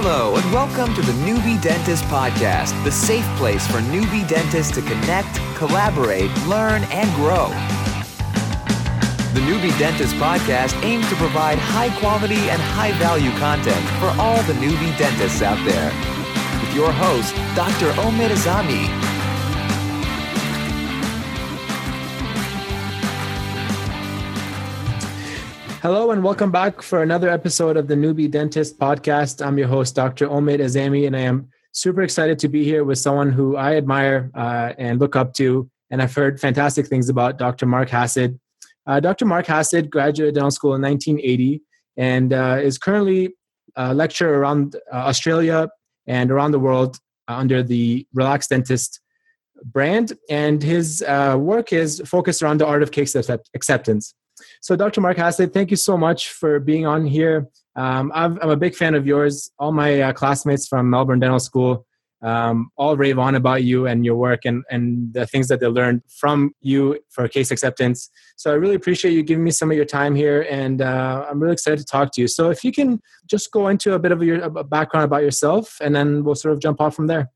Hello, and welcome to the Newbie Dentist Podcast, the safe place for newbie dentists to connect, collaborate, learn, and grow. The Newbie Dentist Podcast aims to provide high quality and high value content for all the newbie dentists out there. With your host, Dr. Omid Azami. Hello and welcome back for another episode of the Newbie Dentist Podcast. I'm your host, Dr. Omid Azami, and I am super excited to be here with someone who I admire uh, and look up to. And I've heard fantastic things about Dr. Mark Hassed. Uh, Dr. Mark Hassed graduated dental school in 1980 and uh, is currently a lecturer around uh, Australia and around the world under the Relaxed Dentist brand. And his uh, work is focused around the art of case acceptance. So, Dr. Mark Hassed, thank you so much for being on here. Um, i am a big fan of yours. All my uh, classmates from Melbourne Dental School um, all rave on about you and your work and, and the things that they learned from you for case acceptance. So I really appreciate you giving me some of your time here, and uh, I'm really excited to talk to you. So if you can just go into a bit of your background about yourself, and then we'll sort of jump off from there.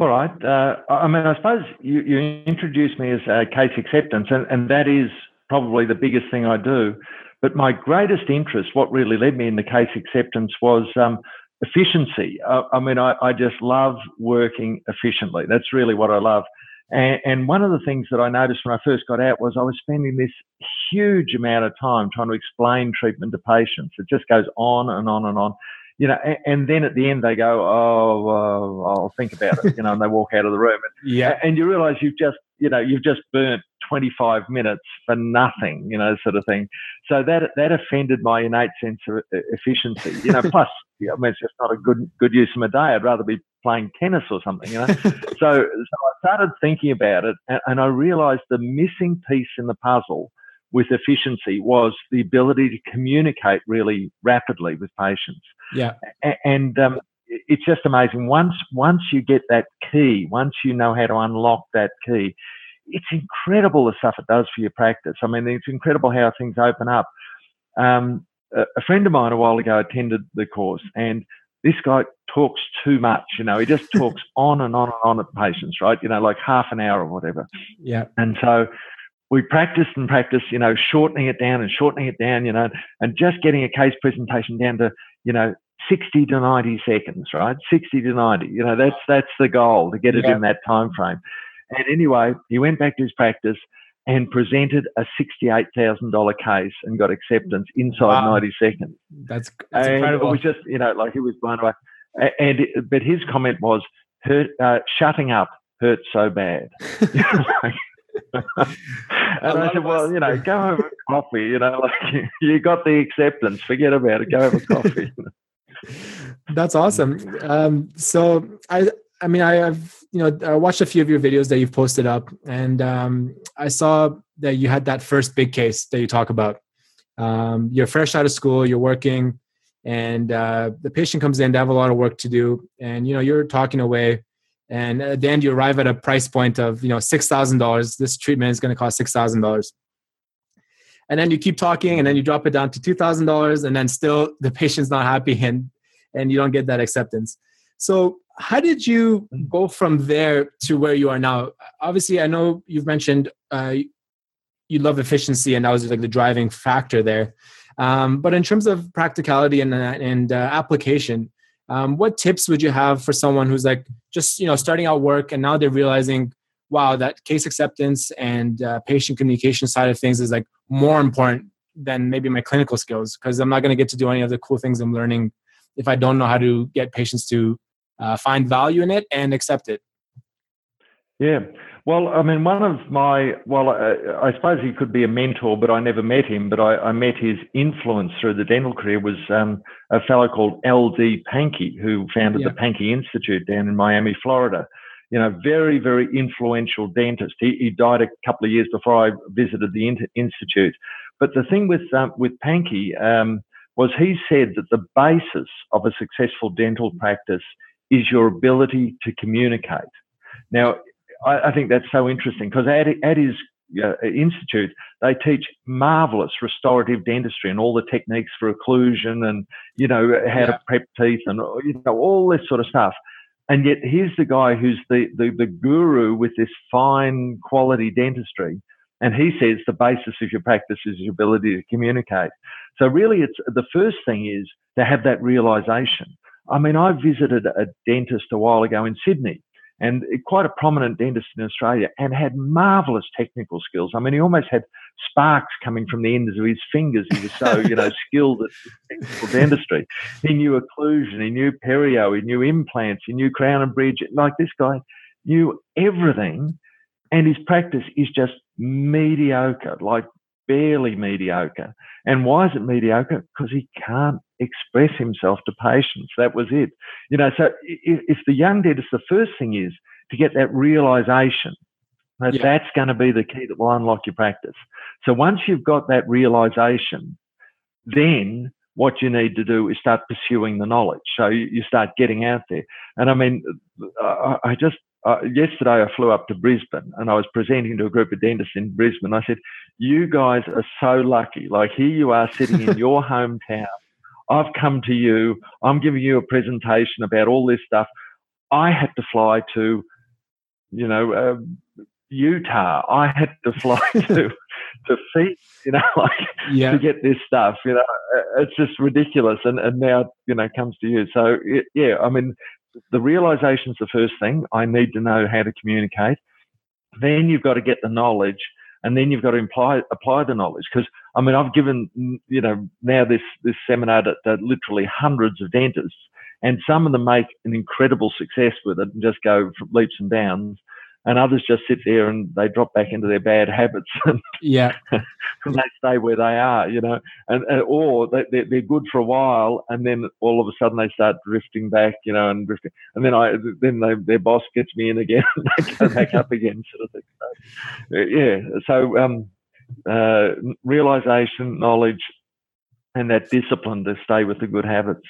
All right. Uh, I mean, I suppose you, you introduced me as a case acceptance, and, and that is probably the biggest thing I do. But my greatest interest, what really led me in the case acceptance, was um, efficiency. Uh, I mean, I, I, just love working efficiently. That's really what I love. And, and, one of the things that I noticed when I first got out was I was spending this huge amount of time trying to explain treatment to patients. It just goes on and on and on you know, and, and, then at the end they go, oh, uh, I'll think about it, you know, and they walk out of the room. And, yeah. And you realise you've just, you know, you've just burnt 25 minutes for nothing, you know, sort of thing. So that that offended my innate sense of efficiency, you know. plus, I mean, it's just not a good good use of my day. I'd rather be playing tennis or something, you know. so, so I started thinking about it, and, and I realised the missing piece in the puzzle with efficiency was the ability to communicate really rapidly with patients. Yeah. And um, it's just amazing. Once once you get that key, once you know how to unlock that key, it's incredible the stuff it does for your practice. I mean, it's incredible how things open up. Um, a, a friend of mine a while ago attended the course, and this guy talks too much. You know, he just talks on and on and on at patients, right? You know, like half an hour or whatever. Yeah. And so we practiced and practiced, you know, shortening it down and shortening it down, you know, and just getting a case presentation down to, you know, 60 to 90 seconds, right? 60 to 90. You know, that's that's the goal to get it yeah. in that time frame. And anyway, he went back to his practice and presented a $68,000 case and got acceptance inside wow. 90 seconds. That's, that's incredible. It was just, you know, like he was blown away. And, but his comment was, hurt, uh, shutting up hurts so bad. and I said, well, you know, go have a coffee. You know, like you got the acceptance. Forget about it. Go have a coffee. That's awesome. Um, so I, I mean, I have you know I watched a few of your videos that you've posted up, and um, I saw that you had that first big case that you talk about. Um, you're fresh out of school, you're working, and uh, the patient comes in. They have a lot of work to do, and you know you're talking away and at the end you arrive at a price point of you know six thousand dollars. This treatment is going to cost six thousand dollars. And then you keep talking and then you drop it down to two thousand dollars and then still the patient's not happy and and you don't get that acceptance. So how did you go from there to where you are now? Obviously i know you've mentioned uh, you love efficiency and that was like the driving factor there. Um, but in terms of practicality and, and uh, application um, what tips would you have for someone who's like just you know starting out work and now they're realizing wow that case acceptance and uh, patient communication side of things is like more important than maybe my clinical skills? Because i'm not going to get to do any of the cool things i'm learning if i don't know how to get patients to uh, find value in it and accept it. Yeah well, I mean, one of my, well, I, I, suppose he could be a mentor, but I never met him. But I, I met his influence through the dental career was um, a fellow called L.D. Pankey, who founded yeah. the Pankey Institute down in Miami, Florida. You know, very, very influential dentist. He, he died a couple of years before I visited the institute. But the thing with um, with Pankey um, was he said that the basis of a successful dental practice is your ability to communicate. Now, I, I think that's so interesting because at, at his uh, institute, they teach marvelous restorative dentistry and all the techniques for occlusion and you know how yeah. to prep teeth and you know all this sort of stuff. And yet here's the guy who's the, the, the guru with this fine quality dentistry. And he says the basis of your practice is your ability to communicate. So really it's the first thing is to have that realization. I mean, I visited a dentist a while ago in Sydney and quite a prominent dentist in Australia and had marvelous technical skills. I mean, he almost had sparks coming from the ends of his fingers. He was so, you know, skilled at technical dentistry. He knew occlusion, he knew perio, he knew implants, he knew crown and bridge. Like this guy knew everything and his practice is just mediocre, like barely mediocre. And why is it mediocre? Because he can't express himself to patients. That was it. You know, so if, if the young dentist, the first thing is to get that realization that yeah. that's going to be the key that will unlock your practice. So once you've got that realization, then what you need to do is start pursuing the knowledge. So you, start getting out there. And I mean, I just uh, yesterday I flew up to Brisbane and I was presenting to a group of dentists in Brisbane. I said, "You guys are so lucky. Like here you are sitting in your hometown. I've come to you. I'm giving you a presentation about all this stuff. I had to fly to, you know, uh, Utah. I had to fly to." to feed, you know, like yeah. to get this stuff, you know, it's just ridiculous. And, and now, you know, comes to you. So it, yeah, I mean, the realization is the first thing. I need to know how to communicate. Then you've got to get the knowledge, and then you've got to apply apply the knowledge. Because I mean, I've given you know now this this seminar to, to literally hundreds of dentists, and some of them make an incredible success with it and just go leaps and bounds and others just sit there and they drop back into their bad habits and yeah. and they stay where they are you know and, and or they, they're good for a while and then all of a sudden they start drifting back you know and drifting and then i then they, their boss gets me in again and they go back up again sort of thing. So, yeah so um, uh, realization knowledge and that discipline to stay with the good habits.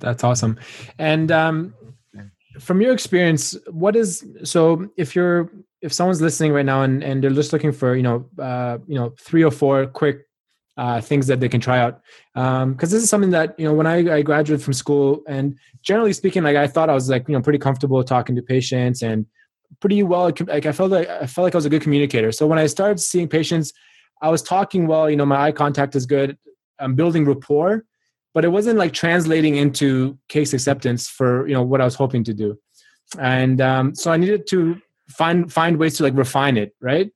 That's awesome. And um, from your experience what is so if you're if someone's listening right now and, and they're just looking for you know uh, you know three or four quick uh, things that they can try out because um, this is something that you know when I, I graduated from school and generally speaking like i thought i was like you know pretty comfortable talking to patients and pretty well like i felt like i felt like i was a good communicator. So when i started seeing patients i was talking well you know my eye contact is good. I'm building rapport but it wasn't like translating into case acceptance for you know what I was hoping to do, and um, so I needed to find find ways to like refine it, right?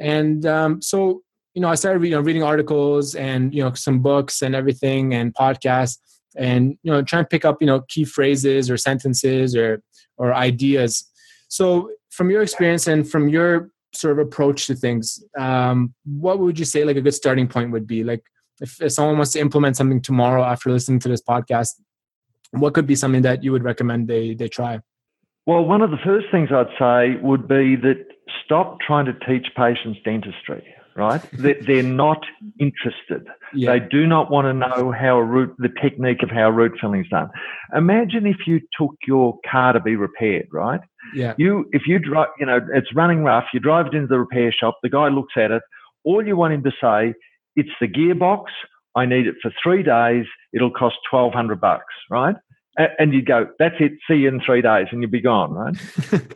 And um, so you know I started you know reading articles and you know some books and everything and podcasts and you know trying to pick up you know key phrases or sentences or or ideas. So from your experience and from your sort of approach to things, um, what would you say like a good starting point would be? Like if, if someone wants to implement something tomorrow after listening to this podcast, what could be something that you would recommend they they try? Well, one of the first things I'd say would be that stop trying to teach patients dentistry. Right? they're not interested. Yeah. They do not want to know how root, the technique of how root filling is done. Imagine if you took your car to be repaired. Right? Yeah. You, if you drive, you know, it's running rough. You drive it into the repair shop. The guy looks at it. All you want him to say it's the gearbox. I need it for three days. It'll cost twelve hundred bucks, right? And you'd go, that's it. See you in three days, and you'll be gone, right?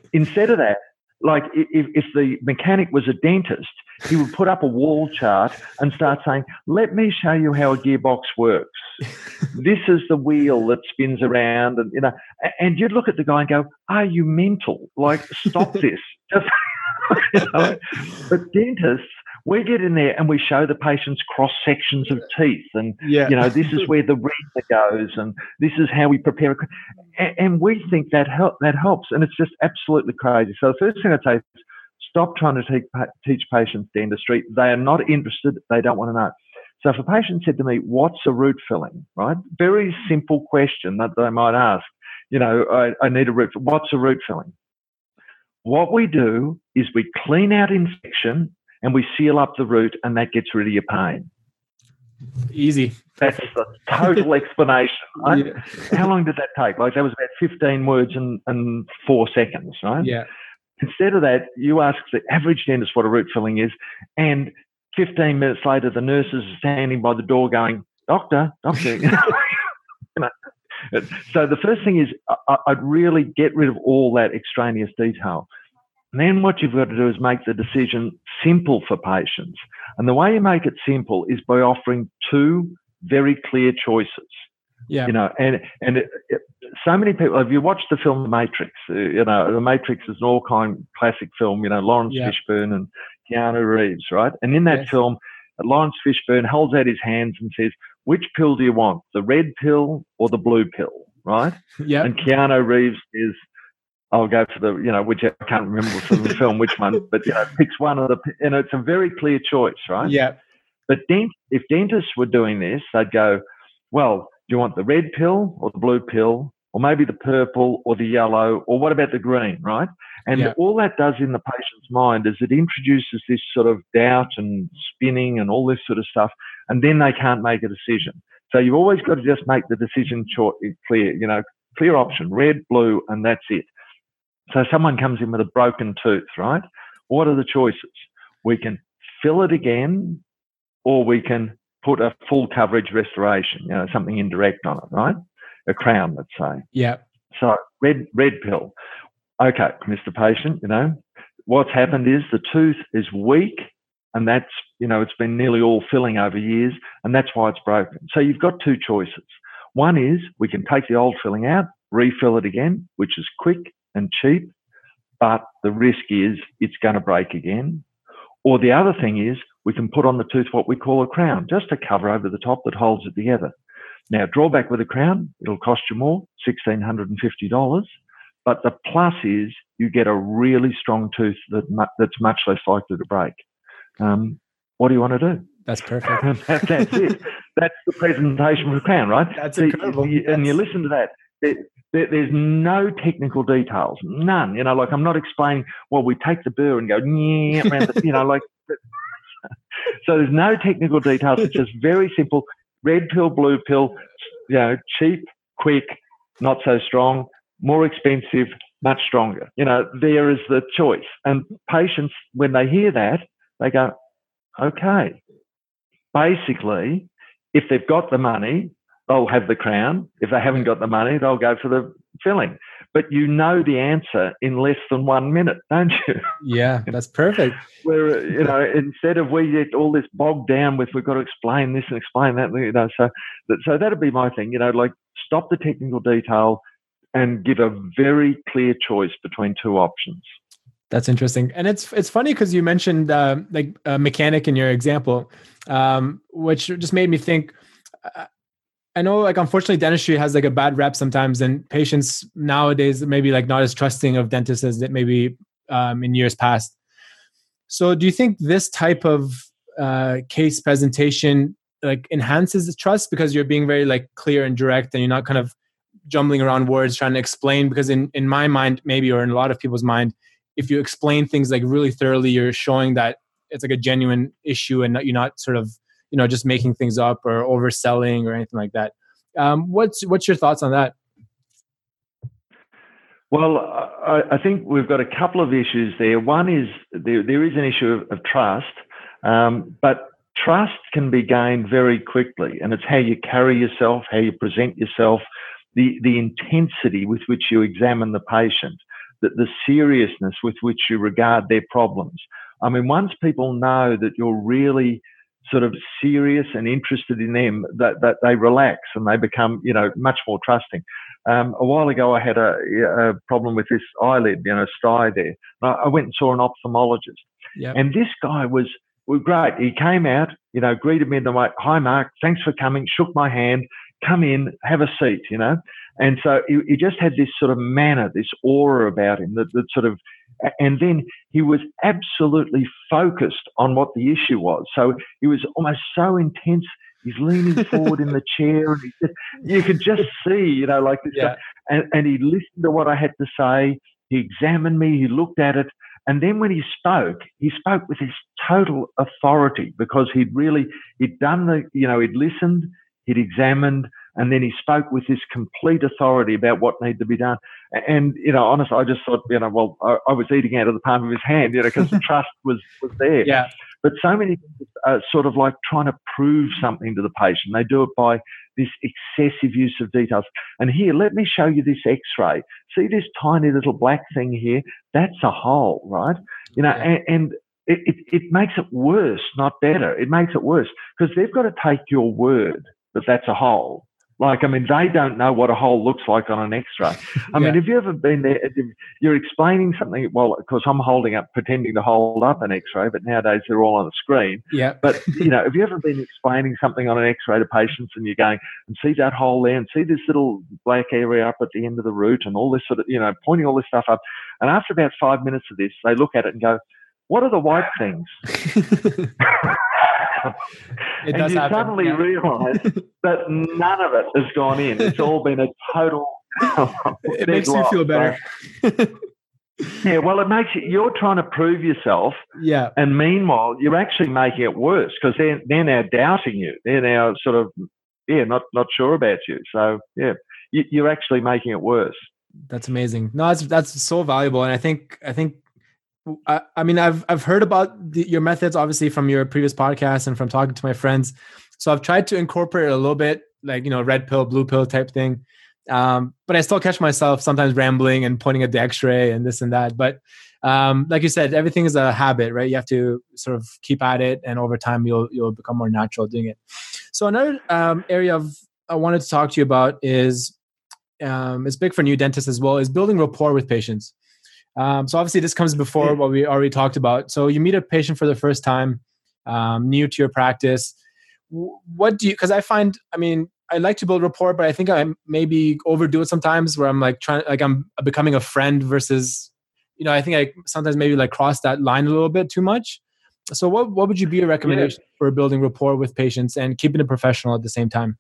Instead of that, like if, if the mechanic was a dentist, he would put up a wall chart and start saying, "Let me show you how a gearbox works. this is the wheel that spins around, and you know." And you'd look at the guy and go, "Are you mental? Like, stop this!" Just, you know? But dentists we get in there and we show the patients cross sections of teeth and yeah. you know this is where the retina goes and this is how we prepare. And, and we think that help, that helps and it's just absolutely crazy. So the first thing i'd say is stop trying to teach, teach patients dentistry they are not interested. They don't want to know. So if a patient said to me what's a root filling? right? Very simple question that they might ask you know i, I need a root what's a root filling? What we do is we clean out infection and we seal up the root and that gets rid of your pain. Easy. That's the total explanation, right? Yeah. How long did that take? Like that was about 15 words and, and four seconds, right? Yeah. Instead of that, you ask the average dentist what a root filling is, and 15 minutes later, the nurses are standing by the door going, Doctor, doctor. you know, so the first thing is I'd really get rid of all that extraneous detail. And then what you've got to do is make the decision simple for patients. And the way you make it simple is by offering two very clear choices. Yeah. You know, and and it, it, so many people. Have you watched the film The Matrix? Uh, you know, The Matrix is an all-time classic film. You know, Laurence yeah. Fishburne and Keanu Reeves, right? And in that yes. film, Laurence Fishburne holds out his hands and says, "Which pill do you want? The red pill or the blue pill?" Right? Yeah. And Keanu Reeves is I'll go for the, you know, which I can't remember from the film which one, but you know, picks one of the, know, it's a very clear choice, right? Yeah. But dent, if dentists were doing this, they'd go, well, do you want the red pill or the blue pill, or maybe the purple or the yellow, or what about the green, right? And yeah. all that does in the patient's mind is it introduces this sort of doubt and spinning and all this sort of stuff, and then they can't make a decision. So you've always got to just make the decision short, clear, you know, clear option, red, blue, and that's it. So someone comes in with a broken tooth, right? What are the choices? We can fill it again, or we can put a full coverage restoration, you know, something indirect on it, right? A crown, let's say. Yeah. So red red pill. Okay, Mr. Patient, you know, what's happened is the tooth is weak and that's, you know, it's been nearly all filling over years and that's why it's broken. So you've got two choices. One is we can take the old filling out, refill it again, which is quick and cheap, but the risk is it's going to break again. Or the other thing is we can put on the tooth what we call a crown, just a cover over the top that holds it together. Now, drawback with a crown, it'll cost you more, $1,650. But the plus is you get a really strong tooth that that's much less likely to break. Um, what do you want to do? That's perfect. that, that's it. That's the presentation of a crown, right? That's incredible. You, and you listen to that. There, there's no technical details, none. You know, like I'm not explaining. Well, we take the burr and go, the, you know, like. so there's no technical details. It's just very simple. Red pill, blue pill. You know, cheap, quick, not so strong. More expensive, much stronger. You know, there is the choice. And patients, when they hear that, they go, okay. Basically, if they've got the money, they'll have the crown. If they haven't got the money, they'll go for the filling. But you know the answer in less than one minute, don't you? Yeah, that's perfect. Where you know, instead of we get all this bogged down with we've got to explain this and explain that, you know, so so that'd be my thing. You know, like stop the technical detail and give a very clear choice between two options. That's interesting, and it's it's funny because you mentioned uh, like a mechanic in your example, um, which just made me think. Uh, I know, like, unfortunately, dentistry has like a bad rep sometimes, and patients nowadays maybe like not as trusting of dentists as that maybe um, in years past. So, do you think this type of uh, case presentation like enhances the trust because you're being very like clear and direct, and you're not kind of jumbling around words trying to explain? Because in in my mind, maybe or in a lot of people's mind, if you explain things like really thoroughly, you're showing that it's like a genuine issue and you're not sort of you know just making things up or overselling or anything like that. Um, what's what's your thoughts on that? Well, I, I, think we've got a couple of issues there. One is there, there is an issue of, of trust, um, but trust can be gained very quickly, and it's how you carry yourself, how you present yourself, the, the intensity with which you examine the patient, the, the seriousness with which you regard their problems. I mean, once people know that you're really sort of serious and interested in them, that, that they relax and they become, you know, much more trusting. Um, a while ago, I had a, a, problem with this eyelid, you know, sty there. I went and saw an ophthalmologist, yep. and this guy was, was great. He came out, you know, greeted me in the way, "Hi, Mark, thanks for coming." Shook my hand, come in, have a seat, you know. And so he, he just had this sort of manner, this aura about him that, that sort of and then he was absolutely focused on what the issue was. So he was almost so intense. He's leaning forward in the chair, and just, you could just see, you know, like this. Yeah. And, and he listened to what I had to say. He examined me. He looked at it, and then when he spoke, he spoke with his total authority because he'd really he'd done the, you know, he'd listened, he'd examined, And then he spoke with this complete authority about what needed to be done. And, you know, honestly, I just thought, you know, well, I, I was eating out of the palm of his hand, you know, because the trust was, was there. Yeah. But so many people are sort of like trying to prove something to the patient. They do it by this excessive use of details. And here, let me show you this x-ray. See this tiny little black thing here? That's a hole, right? You know, Yeah. and, and it, it, it makes it worse, not better. It makes it worse because they've got to take your word that that's a hole. Like, I mean, they don't know what a hole looks like on an X-ray. I mean, have you ever been there? You're explaining something. Well, of course, I'm holding up, pretending to hold up an X-ray, but nowadays they're all on a screen. Yeah. But you know, have you ever been explaining something on an X-ray to patients, and you're going and see that hole there, and see this little black area up at the end of the root, and all this sort of, you know, pointing all this stuff up. And after about five minutes of this, they look at it and go, "What are the white things?" it and you happen. suddenly yeah. realise that none of it has gone in. It's all been a total. it makes you feel better. Yeah, well, it makes you, you're trying to prove yourself, yeah. and meanwhile, you're actually making it worse because they're, they're now doubting you. They're now sort of, yeah, not, not sure about you. So, yeah, you, you're actually making it worse. That's amazing. No, that's that's so valuable, and I think I think I, I mean I've I've heard about the, your methods obviously from your previous podcast and from talking to my friends. So I've tried to incorporate a little bit, like you know, red pill, blue pill type thing. Um, but I still catch myself sometimes rambling and pointing at the X-ray and this and that. But um, like you said, everything is a habit, right? You have to sort of keep at it, and over time, you'll you'll become more natural doing it. So another um, area of I wanted to talk to you about is um, it's big for new dentists as well is building rapport with patients. Um, so obviously this comes before what we already talked about. So you meet a patient for the first time, um, new to your practice. What do you? Because I find, I mean, I like to build rapport, but I think I maybe overdo it sometimes, where I'm like trying, like I'm becoming a friend versus, you know, I think I sometimes maybe like cross that line a little bit too much. So what what would you be a recommendation for building rapport with patients and keeping it professional at the same time?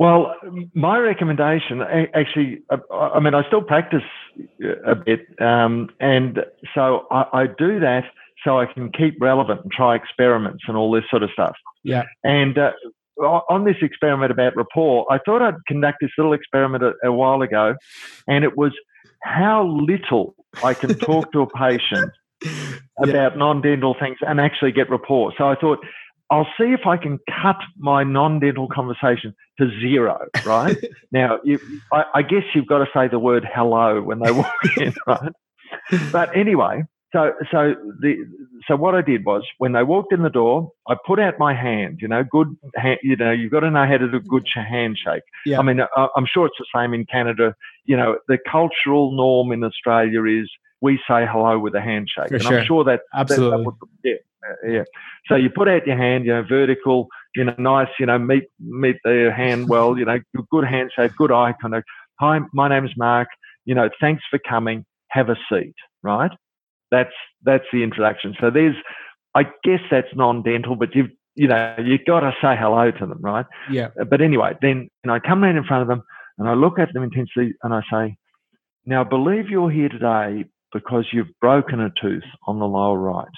Well, my recommendation, actually, uh, I mean, I still practice a bit, um, and so I, I do that so I can keep relevant and try experiments and all this sort of stuff. Yeah. And uh, on this experiment about rapport, I thought I'd conduct this little experiment a, a while ago, and it was how little I can talk to a patient about non-dental things and actually get rapport. So I thought I'll see if I can cut my non-dental conversation to zero. Right now, you, I, I guess you've got to say the word hello when they walk in, right? But anyway, so so the so what I did was when they walked in the door, I put out my hand. You know, good. Hand, you know, you've got to know how to do a good handshake. Yeah. I mean, I, I'm sure it's the same in Canada. You know, the cultural norm in Australia is we say hello with a handshake, For and sure. I'm sure that that's Absolutely. what, yeah, uh, yeah. Uh, so you put out your hand, you know, vertical, you know, nice, you know, meet meet the hand well, you know, good- handshake, good eye contact. Hi, my name's Mark. You know, thanks for coming. Have a seat. Right. That's that's the introduction. So there's, I guess that's non-dental, but you've you know you've got to say hello to them, right? Yeah. Uh, but anyway, then and I come around in front of them and I look at them intensely and I say, "Now, I believe you're here today because you've broken a tooth on the lower right."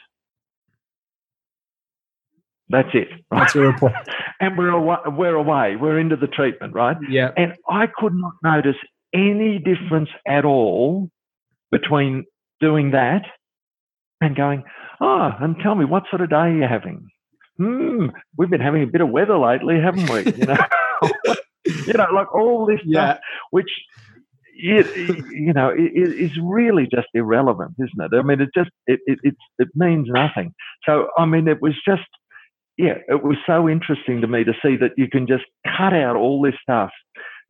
That's it. Right? That's your report. and we're away, we're away. We're into the treatment, right? Yeah. And I could not notice any difference at all between doing that and going, oh, and tell me what sort of day are you having? Hmm, we've been having a bit of weather lately, haven't we? You know, you know, like all this Yeah. stuff, which you, you know i- i- is really just irrelevant, isn't it? I mean, it just it it it's, it means nothing. So I mean, it was just yeah, it was so interesting to me to see that you can just cut out all this stuff.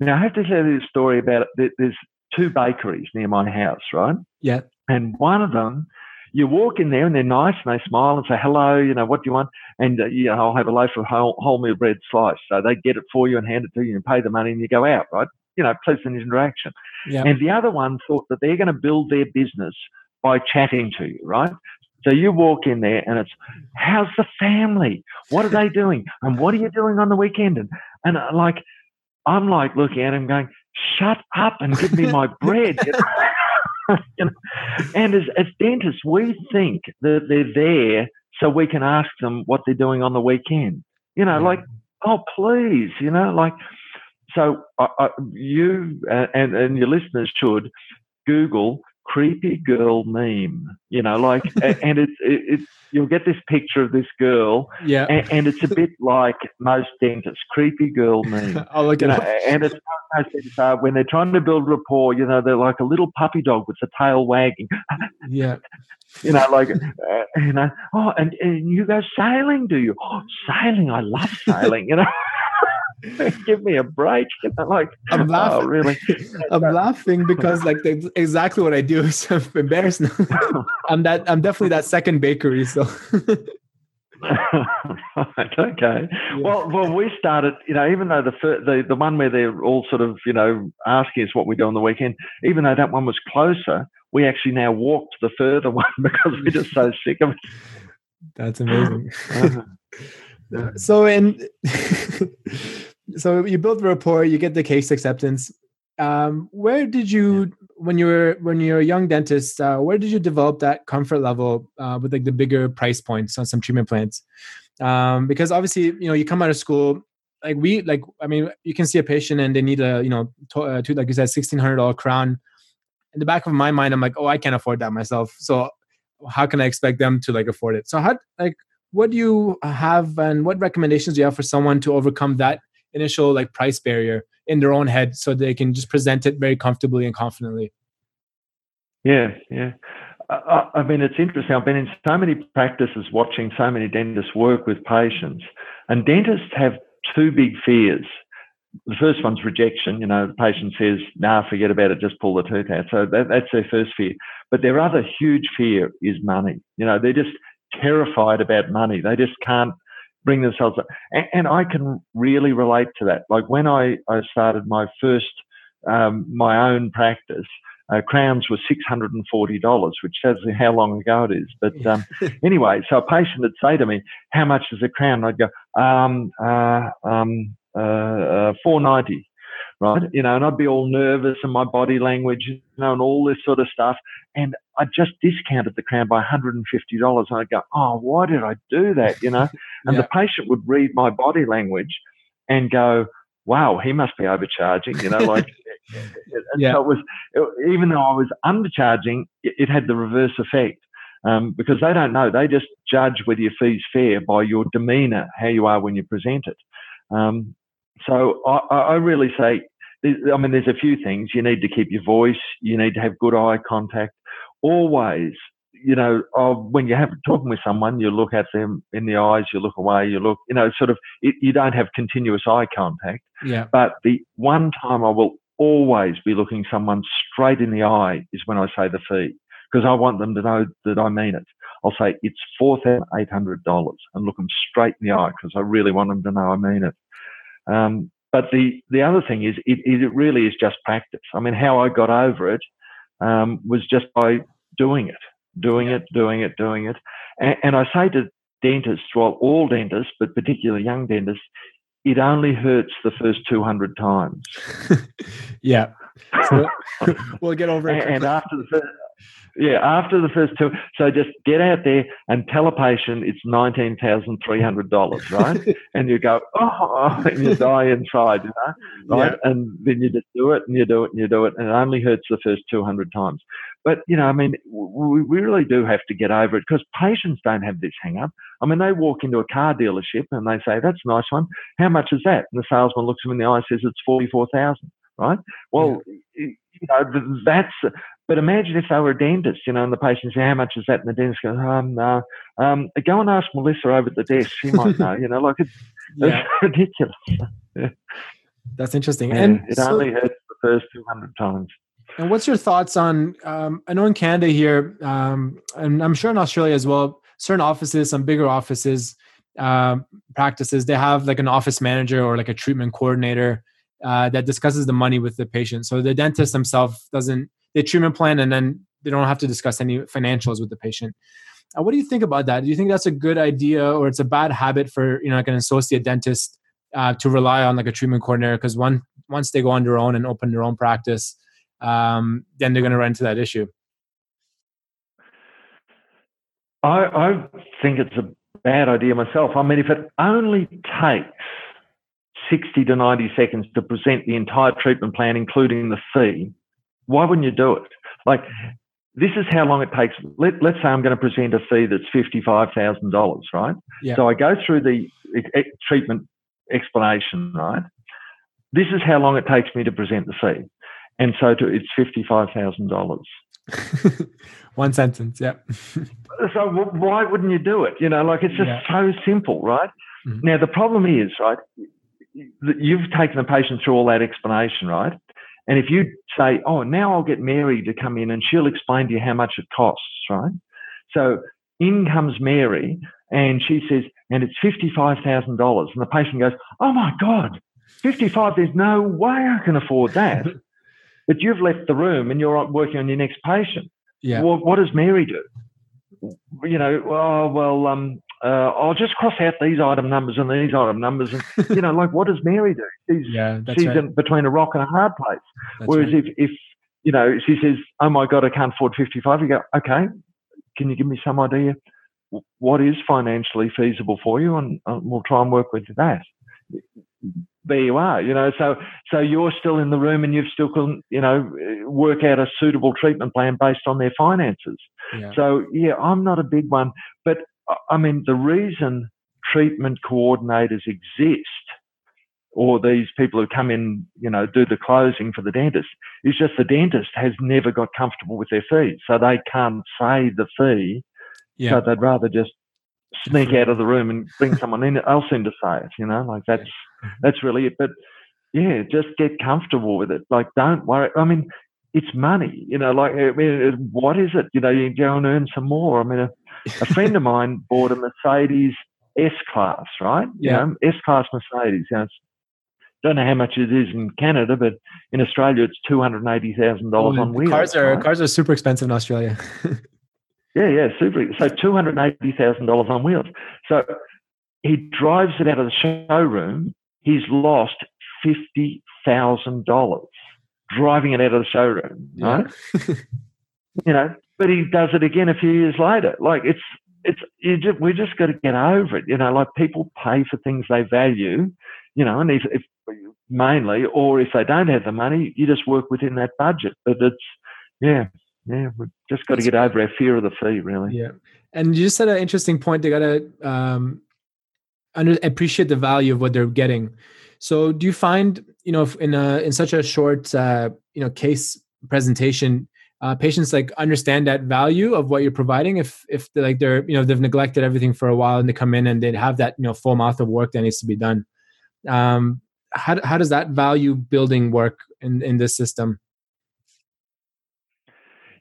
Now I have to tell you this story about it. There's two bakeries near my house, right? Yeah. And one of them, you walk in there and they're nice and they smile and say hello. You know what do you want? And uh, you know I'll have a loaf of whole, wholemeal bread slice. So they get it for you and hand it to you and pay the money and you go out, right? You know, pleasant interaction. Yeah. And the other one thought that they're going to build their business by chatting to you, right? So you walk in there and it's, how's the family? What are they doing? And what are you doing on the weekend? And, and uh, like, I'm like looking at him going, shut up and give me my bread. You know? You know? And as, as dentists, we think that they're there so we can ask them what they're doing on the weekend. You know, Yeah. like oh, please, you know, like, so I, I, you and, and your listeners should Google creepy girl meme, you know, like, and it's, it, it's, you'll get this picture of this girl, yeah, and, and it's a bit like most dentists, creepy girl meme. I'll look you it know, up. and it's uh, when they're trying to build rapport, you know, they're like a little puppy dog with the tail wagging, Yeah, you know, like, uh, you know, oh, and, and you go sailing, do you? Oh, sailing, I love sailing, you know. Give me a break, know, like, I'm oh, laughing. really? I'm laughing because like that's exactly what I do. So I'm embarrassed now. I'm that. I'm definitely that second bakery. So right, okay. Well, well, we started. You know, even though the the the one where they're all sort of you know asking us what we do on the weekend, even though that one was closer, we actually now walked the further one because we're just so sick of it. that's amazing. Uh, so and so you build the rapport, you get the case acceptance. Um, where did you when you were when you were a young dentist? Uh, where did you develop that comfort level uh, with like the bigger price points on some treatment plans? Um, because obviously, you know, you come out of school. Like we, like I mean, you can see a patient and they need a, you know, to, uh, to like you said, sixteen hundred dollar crown. In the back of my mind, I'm like, oh, I can't afford that myself. So how can I expect them to like afford it? So how like what do you have and what recommendations do you have for someone to overcome that initial like price barrier in their own head so they can just present it very comfortably and confidently Yeah, yeah. I, I mean, it's interesting. I've been in so many practices watching so many dentists work with patients, and dentists have two big fears. The first one's rejection. You know, the patient says, nah, forget about it, just pull the tooth out. So that, that's their first fear. But their other huge fear is money. You know, they're just terrified about money. They just can't bring themselves up. And, and I can really relate to that. Like when I, I started my first, um, my own practice, uh, crowns were $640, which tells you how long ago it is. But um, anyway, so a patient would say to me, how much is a crown? I'd go, um, uh, um, uh, uh, 490 right? You know, and I'd be all nervous and my body language, you know, and all this sort of stuff. And I just discounted the crown by $150. And I'd go, oh, why did I do that? You know, and Yeah. the patient would read my body language and go, wow, he must be overcharging, you know, like, and Yeah. so it was, it, even though I was undercharging, it, it had the reverse effect. Um, because they don't know, they just judge whether your fee's fair by your demeanour, how you are when you present it. Um, so I, I I really say, I mean, there's a few things. You need to keep your voice. You need to have good eye contact. Always, you know, oh, when you have talking with someone, you look at them in the eyes, you look away, you look, you know, sort of, it, you don't have continuous eye contact. yeah But the one time I will always be looking someone straight in the eye is when I say the fee, because I want them to know that I mean it. I'll say it's four thousand eight hundred dollars and look them straight in the eye because I really want them to know I mean it. Um, but the the other thing is it, it really is just practice. I mean, how I got over it um, was just by doing it, doing it, doing it, doing it. And, and I say to dentists, well, all dentists, but particularly young dentists, it only hurts the first 200 times. yeah so we'll get over and, it and after the first, yeah, after the first two, so just get out there and tell a patient it's nineteen thousand three hundred dollars, right? and you go, oh, and you die inside, you know, right? And then you just do it and you do it and you do it, and it only hurts the first two hundred times. But you know, I mean, we, we really do have to get over it because patients don't have this hang up. I mean, they walk into a car dealership and they say, "That's a nice one. How much is that?" And the salesman looks them in the eye and says, "It's forty-four thousand. Right? Well, you know, that's. But imagine if they were a dentist, you know, and the patient says, "How much is that?" And the dentist goes, "Um, no. Um, go and ask Melissa over at the desk. She might know." You know, like it's, yeah it's ridiculous. that's interesting Yeah, and it so- only hurts the first two hundred times. And what's your thoughts on? Um, I know in Canada here, um, and I'm sure in Australia as well. Certain offices, some bigger offices, um, practices, they have like an office manager or like a treatment coordinator uh, that discusses the money with the patient. So the dentist himself doesn't the treatment plan, and then they don't have to discuss any financials with the patient. Uh, what do you think about that? Do you think that's a good idea, or it's a bad habit for you know like an associate dentist uh, to rely on like a treatment coordinator? Because one once they go on their own and open their own practice um, then they're going to run into that issue. I, I think it's a bad idea myself. I mean, if it only takes 60 to 90 seconds to present the entire treatment plan, including the fee, why wouldn't you do it? Like, this is how long it takes. Let, let's say I'm going to present a fee that's $55,000, right? Yeah. So I go through the e- treatment explanation, right? This is how long it takes me to present the fee. And so to, it's $55,000. One sentence, yeah. so why wouldn't you do it? You know, like it's just yeah. so simple, right? Mm-hmm. Now the problem is, right? You've taken the patient through all that explanation, right? And if you say, "Oh, now I'll get Mary to come in and she'll explain to you how much it costs," right? So in comes Mary and she says, "And it's fifty-five thousand dollars," and the patient goes, "Oh my god, fifty-five! There's no way I can afford that." but you've left the room and you're working on your next patient. Yeah. Well, what does Mary do? You know, oh, well, um, uh, I'll just cross out these item numbers and these item numbers. And, you know, like what does Mary do? She's, yeah, she's right. in between a rock and a hard place. That's Whereas right. if, if, you know, she says, oh my God, I can't afford 55, you go, okay, can you give me some idea what is financially feasible for you? And uh, we'll try and work with that there you are, you know. So so you're still in the room and you've still can, you know, work out a suitable treatment plan based on their finances. Yeah. So yeah, I'm not a big one, but I mean the reason treatment coordinators exist or these people who come in, you know, do the closing for the dentist is just the dentist has never got comfortable with their fees. So they can't say the fee. Yeah. So they'd rather just sneak out of the room and bring someone in else in to say it, you know, like that's that's really it. But yeah, just get comfortable with it. Like don't worry. I mean, it's money, you know, like I mean, what is it? You know, you go and earn some more. I mean a, a friend of mine bought a Mercedes S class, right? Yeah. You know, S class Mercedes. Know, don't know how much it is in Canada, but in Australia it's two hundred eighty thousand dollars on wheels. Cars are right? cars are super expensive in Australia. Yeah, yeah, super. So two hundred eighty thousand dollars on wheels. So he drives it out of the showroom. He's lost fifty thousand dollars driving it out of the showroom. Right? you know, but he does it again a few years later. Like it's it's you just we just got to get over it. You know, like people pay for things they value. You know, and if, if mainly, or if they don't have the money, you just work within that budget. But it's yeah, yeah, we've just got to get over our fear of the fee, really. Yeah, and you just said an interesting point. They got to um, under, appreciate the value of what they're getting. So, do you find you know in a in such a short uh, you know case presentation, uh, patients like understand that value of what you're providing? If if they're like they're you know they've neglected everything for a while and they come in and they have that you know full mouth of work that needs to be done. Um, how how does that value building work in in this system?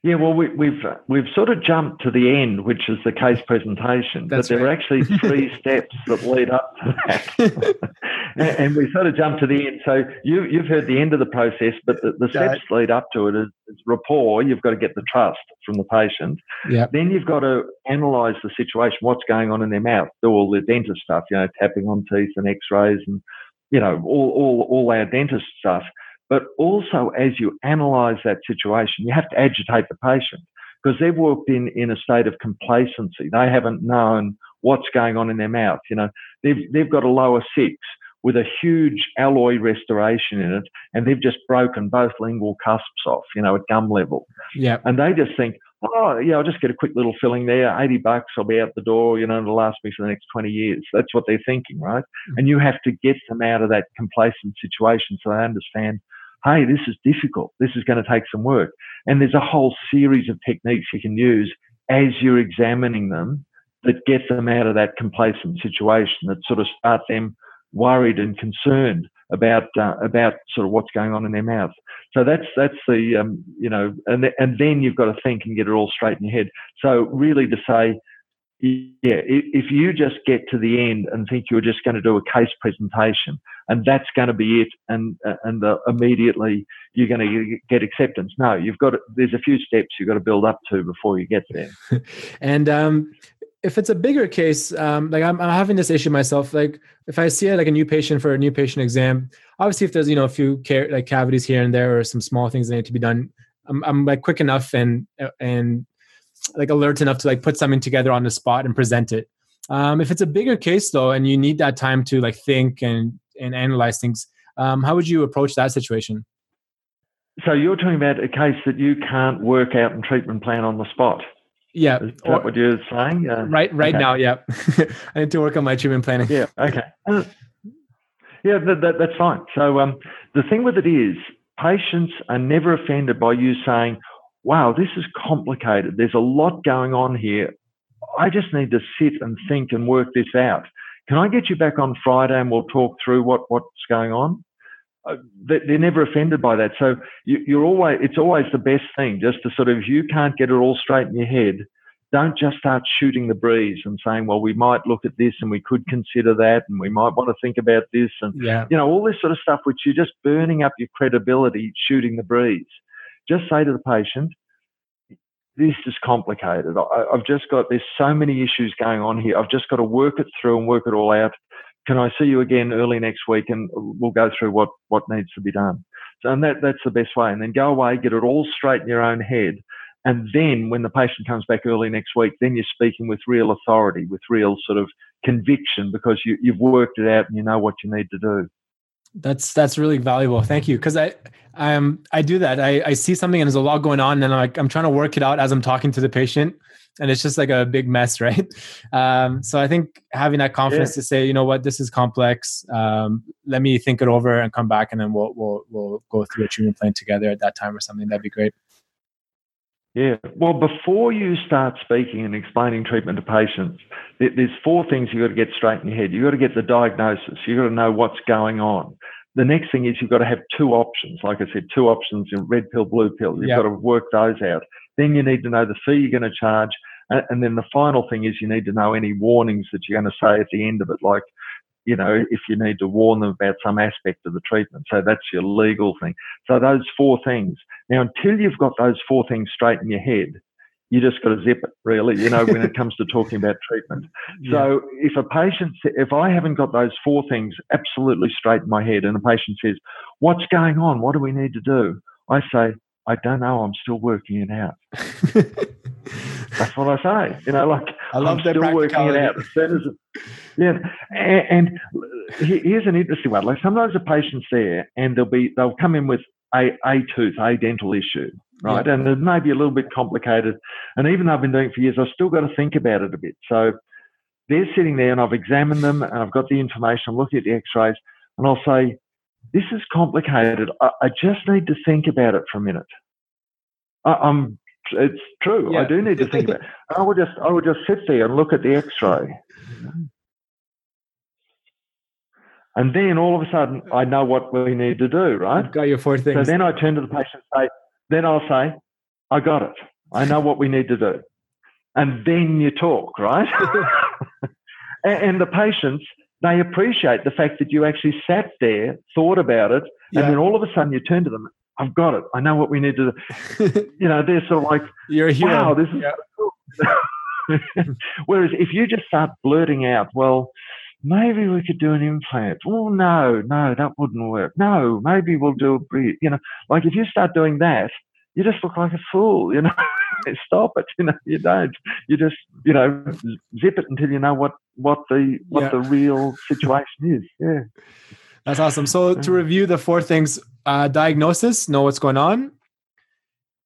Yeah, well, we, we've we've sort of jumped to the end, which is the case presentation. That's but there right. are actually three steps that lead up to that, and, and we sort of jumped to the end. So you you've heard the end of the process, but the, the steps lead up to it is, is rapport. You've got to get the trust from the patient. Yeah, Then you've got to analyse the situation, what's going on in their mouth, do all the dentist stuff, you know, tapping on teeth and X-rays, and you know, all all all our dentist stuff. But also, as you analyse that situation, you have to agitate the patient because they've walked in in a state of complacency. They haven't known what's going on in their mouth. You know, they've they've got a lower six with a huge alloy restoration in it, and they've just broken both lingual cusps off. You know, at gum level, yeah, and they just think, oh yeah, I'll just get a quick little filling there, eighty bucks, I'll be out the door. You know, it'll last me for the next twenty years. That's what they're thinking, right? Hmm. And you have to get them out of that complacent situation so they understand hey, this is difficult. This is going to take some work. And there's a whole series of techniques you can use as you're examining them that get them out of that complacent situation that sort of start them worried and concerned about uh, about sort of what's going on in their mouth. So that's that's the um, you know, and and then you've got to think and get it all straight in your head. So really to say, yeah, if you just get to the end and think you're just going to do a case presentation and that's going to be it, and and uh, immediately you're going to get acceptance. No, you've got to, there's a few steps you've got to build up to before you get there. and um, if it's a bigger case, um, like I'm, I'm having this issue myself. Like if I see like a new patient for a new patient exam, obviously if there's you know a few care, like cavities here and there or some small things that need to be done, I'm, I'm like quick enough and and like alert enough to like put something together on the spot and present it. Um, if it's a bigger case though, and you need that time to like think and and analyze things. Um, how would you approach that situation? So you're talking about a case that you can't work out and treatment plan on the spot. Yeah. Is that or, what you're saying? Uh, right, right okay. now, yeah. I need to work on my treatment planning. Yeah. Okay. Uh, yeah, that, that, that's fine. So um, the thing with it is, patients are never offended by you saying, "Wow, this is complicated. There's a lot going on here. I just need to sit and think and work this out. Can I get you back on Friday and we'll talk through what, what's going on?" Uh, they're never offended by that. So you, are always, it's always the best thing just to sort of, if you can't get it all straight in your head, don't just start shooting the breeze and saying, well, we might look at this and we could consider that and we might want to think about this and, yeah. you know, all this sort of stuff, which you're just burning up your credibility shooting the breeze. Just say to the patient, this is complicated. I, I've just got, there's so many issues going on here. I've just got to work it through and work it all out. Can I see you again early next week and we'll go through what, what needs to be done? So, and that, that's the best way. And then go away, get it all straight in your own head and then when the patient comes back early next week, then you're speaking with real authority, with real sort of conviction because you, you've worked it out and you know what you need to do. That's that's really valuable. Thank you. Because I I um I do that. I, I see something and there's a lot going on and I'm like I'm trying to work it out as I'm talking to the patient and it's just like a big mess, right? Um, so I think having that confidence yeah. to say, you know what, this is complex. Um, let me think it over and come back, and then we'll we'll we'll go through a treatment plan together at that time or something. That'd be great. Yeah. Well, before you start speaking and explaining treatment to patients, there's four things you've got to get straight in your head. You've got to get the diagnosis. You've got to know what's going on. The next thing is you've got to have two options. Like I said, two options in red pill, blue pill. You've yep. got to work those out. Then you need to know the fee you're going to charge. And then the final thing is you need to know any warnings that you're going to say at the end of it, like, you know, if you need to warn them about some aspect of the treatment. So that's your legal thing. So those four things. Now, until you've got those four things straight in your head, you just got to zip it, really, you know, when it comes to talking about treatment. Yeah. So if a patient, if I haven't got those four things absolutely straight in my head and a patient says, what's going on? What do we need to do? I say, I don't know. I'm still working it out. That's what I say. You know, like I love I'm still working it out. Yeah, and, and, here's an interesting one. Like sometimes a patient's there and they'll be they'll come in with a a tooth, a dental issue, right? Yeah. And it may be a little bit complicated. And even though I've been doing it for years, I've still got to think about it a bit. So they're sitting there and I've examined them and I've got the information. I'm looking at the X-rays and I'll say, "This is complicated. I, I just need to think about it for a minute." I, am it's true. Yeah. I do need to think about it. I would just I would just sit there and look at the X-ray. And then all of a sudden, I know what we need to do, right? You've got your four things. So then I turn to the patient and say, then I'll say, I got it. I know what we need to do. And then you talk, right? and, the patients, they appreciate the fact that you actually sat there, thought about it, yeah. and then all of a sudden you turn to them I've got it. I know what we need to do. you know, they're sort of like, You're a hero. wow, this is yeah. cool. Whereas if you just start blurting out, well, maybe we could do an implant. Oh, no, no, that wouldn't work. No, maybe we'll do a breathe. You know, like if you start doing that, you just look like a fool, you know. Stop it, you know. You don't. You just, you know, zip it until you know what what the what yeah. the real situation is. Yeah. That's awesome. So to review the four things: uh, diagnosis, know what's going on.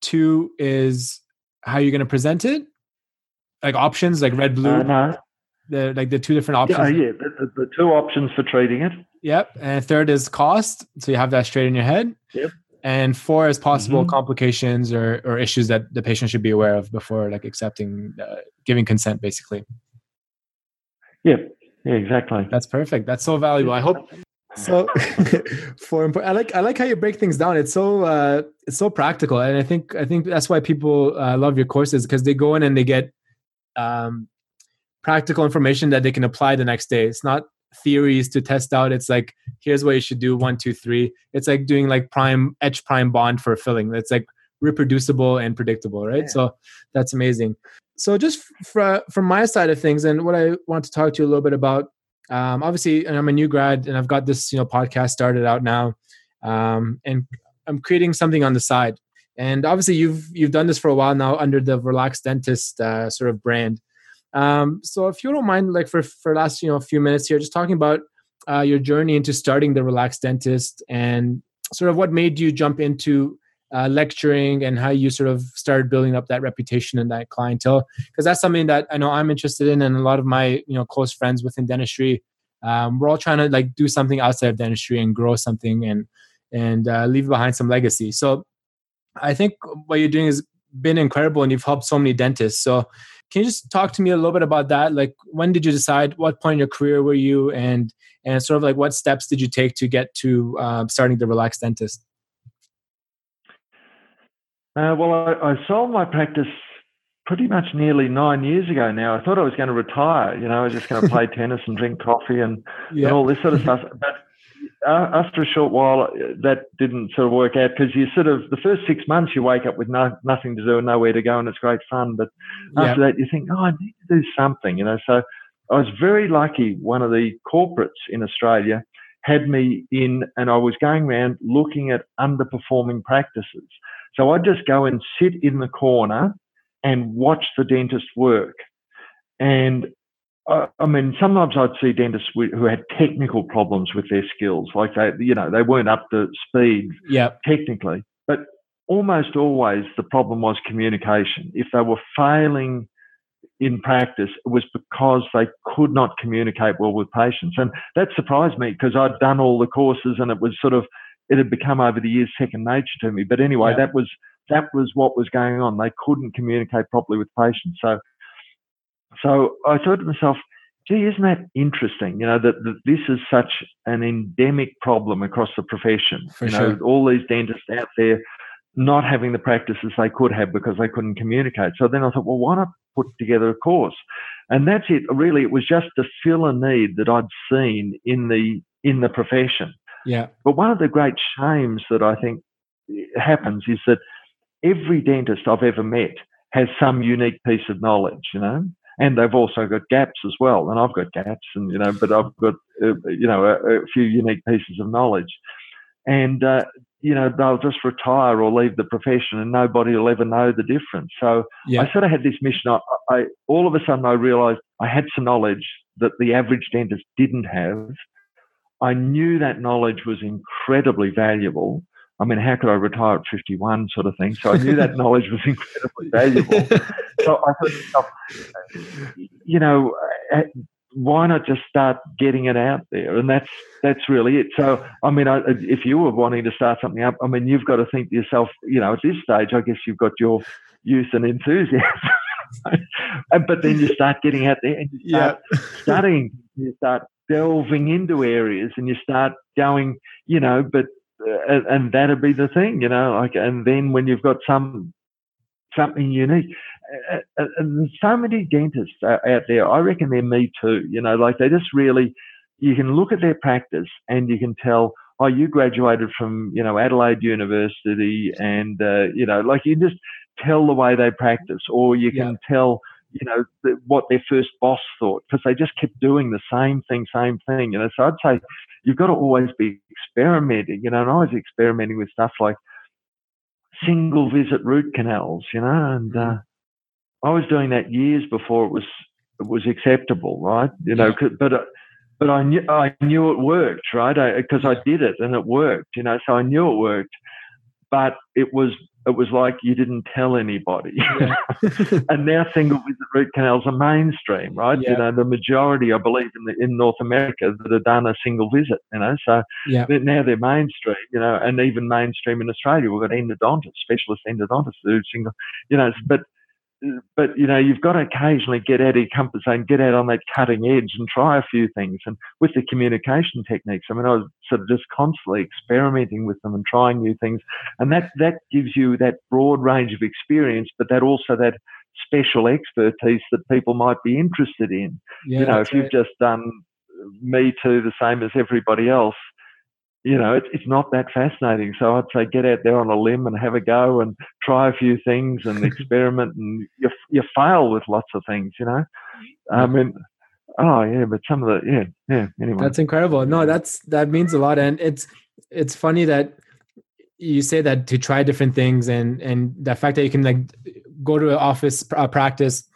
Two is how you're going to present it, like options, like red, blue. Uh, no. The like the two different options. Yeah, yeah the, the, the, two options for treating it. Yep. And third is cost, so you have that straight in your head. Yep. And four is possible mm-hmm. complications or or issues that the patient should be aware of before like accepting, uh, giving consent, basically. Yeah. Yeah, exactly. That's perfect. That's so valuable. I hope so for important i like i like how you break things down. It's so uh it's so practical and i think i think that's why people uh, love your courses because they go in and they get um practical information that they can apply the next day. It's not theories to test out. It's like here's what you should do one two three. It's like doing like prime etch prime bond for filling. It's like reproducible and predictable right? Yeah. so that's amazing. So just for, from my side of things and what i want to talk to you a little bit about um, obviously, and I'm a new grad, and I've got this you know podcast started out now, um, and I'm creating something on the side. And obviously, you've you've done this for a while now under the Relaxed Dentist uh, sort of brand. Um, so if you don't mind, like for for last you know a few minutes here, just talking about uh, your journey into starting the Relaxed Dentist and sort of what made you jump into uh, lecturing and how you sort of started building up that reputation and that clientele. Because that's something that i know i'm interested in and a lot of my you know close friends within dentistry um, we're all trying to like do something outside of dentistry and grow something and and uh, leave behind some legacy. So i think what you're doing has been incredible and you've helped so many dentists. So can you just talk to me a little bit about that? Like when did you decide what point in your career were you and and sort of like what steps did you take to get to uh, starting the relaxed dentist uh, well, I, I, sold my practice pretty much nearly nine years ago now. I thought I was going to retire. You know, I was just going to play tennis and drink coffee and, yep. and all this sort of stuff. But uh, after a short while, uh, that didn't sort of work out because you sort of the first six months you wake up with no, nothing to do and nowhere to go, and it's great fun. But after yep. that, you think, oh, I need to do something. You know, so I was very lucky. One of the corporates in Australia had me in, and I was going around looking at underperforming practices. So I'd just go and sit in the corner and watch the dentist work. And I, I mean, sometimes I'd see dentists who had technical problems with their skills, like they, you know, they weren't up to speed yep. technically. But almost always the problem was communication. If they were failing in practice, it was because they could not communicate well with patients. And that surprised me because I'd done all the courses and it was sort of it had become over the years second nature to me. But anyway, yeah. that was that was what was going on. They couldn't communicate properly with patients. So so I thought to myself, gee, isn't that interesting? You know, that, that this is such an endemic problem across the profession. For you sure. know, all these dentists out there not having the practices they could have because they couldn't communicate. So then I thought, well, why not put together a course? And that's it. Really, it was just to fill a need that I'd seen in the in the profession. Yeah. But one of the great shames that I think happens is that every dentist I've ever met has some unique piece of knowledge, you know, and they've also got gaps as well. And I've got gaps, and you know, but I've got uh, you know a, a, few unique pieces of knowledge, and uh, you know they'll just retire or leave the profession, and nobody will ever know the difference. So yeah. I sort of had this mission. I, I all of a sudden I realised I had some knowledge that the average dentist didn't have, I knew that knowledge was incredibly valuable. I mean, how could I retire at 51 sort of thing? So I knew that knowledge was incredibly valuable. so I thought, you know, uh, why not just start getting it out there? And that's that's really it. So I mean, I, if you were wanting to start something up, I mean, you've got to think to yourself, you know, at this stage, I guess you've got your youth and enthusiasm. but then you start getting out there and you start yeah. studying, you start delving into areas and you start going, you know, but uh, and that'd be the thing, you know, like, and then when you've got some something unique, uh, uh, so many dentists out there. I reckon they're me too, you know, like they just really, you can look at their practice and you can tell. Oh, you graduated from, you know, Adelaide University, and uh, you know, like you just tell the way they practice, or you can yeah. tell you know, the, what their first boss thought because they just kept doing the same thing, same thing. You know, so I'd say you've got to always be experimenting. You know, and I was experimenting with stuff like single visit root canals. You know, and mm-hmm. uh, I was doing that years before it was it was acceptable, right? You know, but. Uh, but I knew I knew it worked, right? Because I, I did it and it worked, you know. So I knew it worked, but it was it was like you didn't tell anybody. Yeah. and now single visit root canals are mainstream, right? Yeah. You know, the majority, I believe, in the, in North America that have done a single visit. You know, so yeah. now they're mainstream. You know, and even mainstream in Australia, we've got endodontists, specialist endodontists who do single. You know, but but you know, you've got to occasionally get out of your comfort zone, get out on that cutting edge, and try a few things. And with the communication techniques, I mean, I was sort of just constantly experimenting with them and trying new things, and that that gives you that broad range of experience, but that also that special expertise that people might be interested in. Yeah, you know, if you've just done me too the same as everybody else you know, it's, it's not that fascinating. So I'd say get out there on a limb and have a go and try a few things and experiment and you, you fail with lots of things, you know. I mean, oh yeah, but some of the, yeah, yeah, anyway. That's incredible. No, that's, that means a lot. And it's, it's funny that you say that to try different things and, and the fact that you can like go to an office uh, practice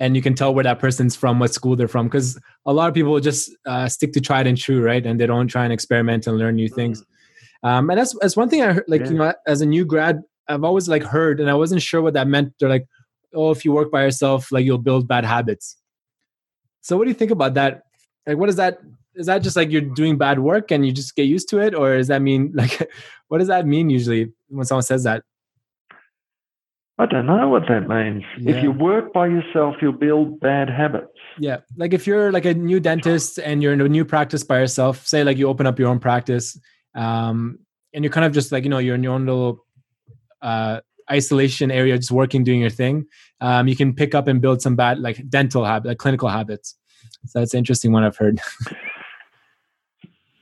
and you can tell where that person's from, what school they're from. Because a lot of people just uh, stick to tried and true, right? And they don't try and experiment and learn new things. Um, and that's that's one thing I heard, like yeah. you know, as a new grad, I've always like heard, and I wasn't sure what that meant. They're like, oh, if you work by yourself, like you'll build bad habits. So what do you think about that? Like, what is that? Is that just like you're doing bad work and you just get used to it, or does that mean like, what does that mean usually when someone says that? I don't know what that means. Yeah. If you work by yourself, you'll build bad habits. Yeah. Like if you're like a new dentist and you're in a new practice by yourself, say like you open up your own practice, um, and you're kind of just like, you know, you're in your own little uh, isolation area, just working, doing your thing, um, you can pick up and build some bad, like dental habits, like clinical habits. So that's an interesting one I've heard.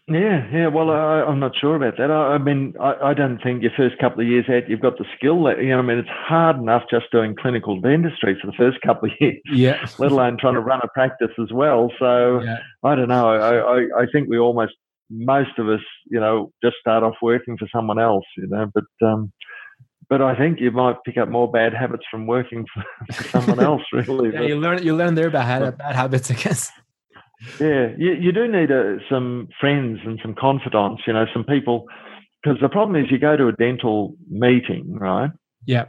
Yeah, yeah. Well, I, am not sure about that. I, I mean, I, I, don't think your first couple of years out, you've got the skill. That, you know, I mean, it's hard enough just doing clinical dentistry for the first couple of years. Yeah. let alone trying to run a practice as well. So yeah. I don't know. I, I, I think we almost most of us, you know, just start off working for someone else. You know, but um, but I think you might pick up more bad habits from working for, for someone else. Really, yeah, you learn you learn their bad bad habits, I guess. Yeah, you, you do need a, uh, some friends and some confidants. You know, some people because the problem is you go to a dental meeting, right? Yeah.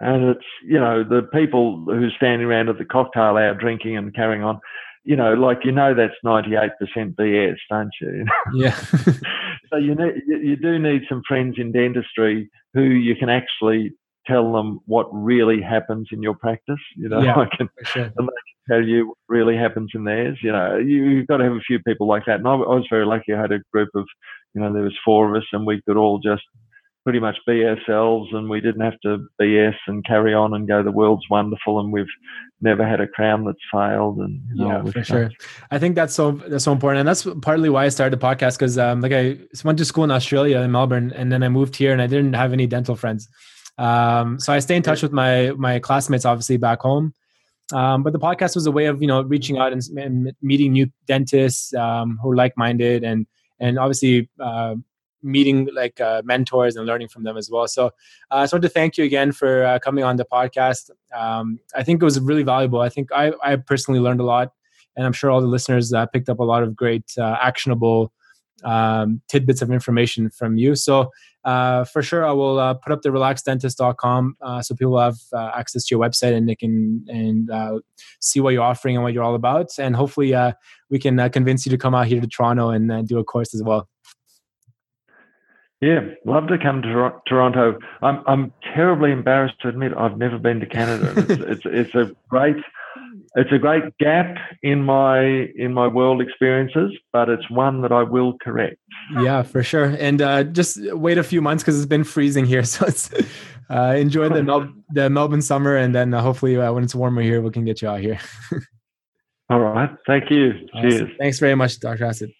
And it's you know the people who are standing around at the cocktail hour drinking and carrying on you know, like you know that's ninety eight percent BS, don't you? Yeah. so you need you do need some friends in dentistry who you can actually tell them what really happens in your practice. You know, yeah, I can, sure. and they tell you what really happens in theirs. You know, you, have got to have a few people like that. And I, I was very lucky. I had a group of, you know, there was four of us, and we could all just pretty much be ourselves and we didn't have to BS and carry on and go, the world's wonderful and we've never had a crown that's failed. And yeah, for stuff. sure. I think that's so, that's so important. And that's partly why I started the podcast. Cause um, like I went to school in Australia in Melbourne and then I moved here and I didn't have any dental friends. Um, so I stay in touch with my, my classmates, obviously back home. Um, but the podcast was a way of, you know, reaching out and, and meeting new dentists um, who are like-minded and, and obviously, uh, meeting like uh, mentors and learning from them as well. So uh, I just want to thank you again for uh, coming on the podcast. Um, I think it was really valuable. I think I, I personally learned a lot, and I'm sure all the listeners uh, picked up a lot of great uh, actionable um, tidbits of information from you. So uh, for sure, I will uh, put up the relaxeddentist.com uh, so people have uh, access to your website and they can and uh, see what you're offering and what you're all about. And hopefully, uh, we can convince you to come out here to Toronto and do a course as well. Yeah, love to come to Toronto. I'm I'm terribly embarrassed to admit I've never been to Canada. It's, it's it's a great it's a great gap in my in my world experiences, but it's one that I will correct. Yeah, for sure. And uh, just wait a few months because it's been freezing here, so it's uh, enjoy the Mel- the Melbourne summer, and then uh, hopefully uh, when it's warmer here, we can get you out here. All right. Thank you. Awesome. Cheers. Thanks very much, Dr. Acid.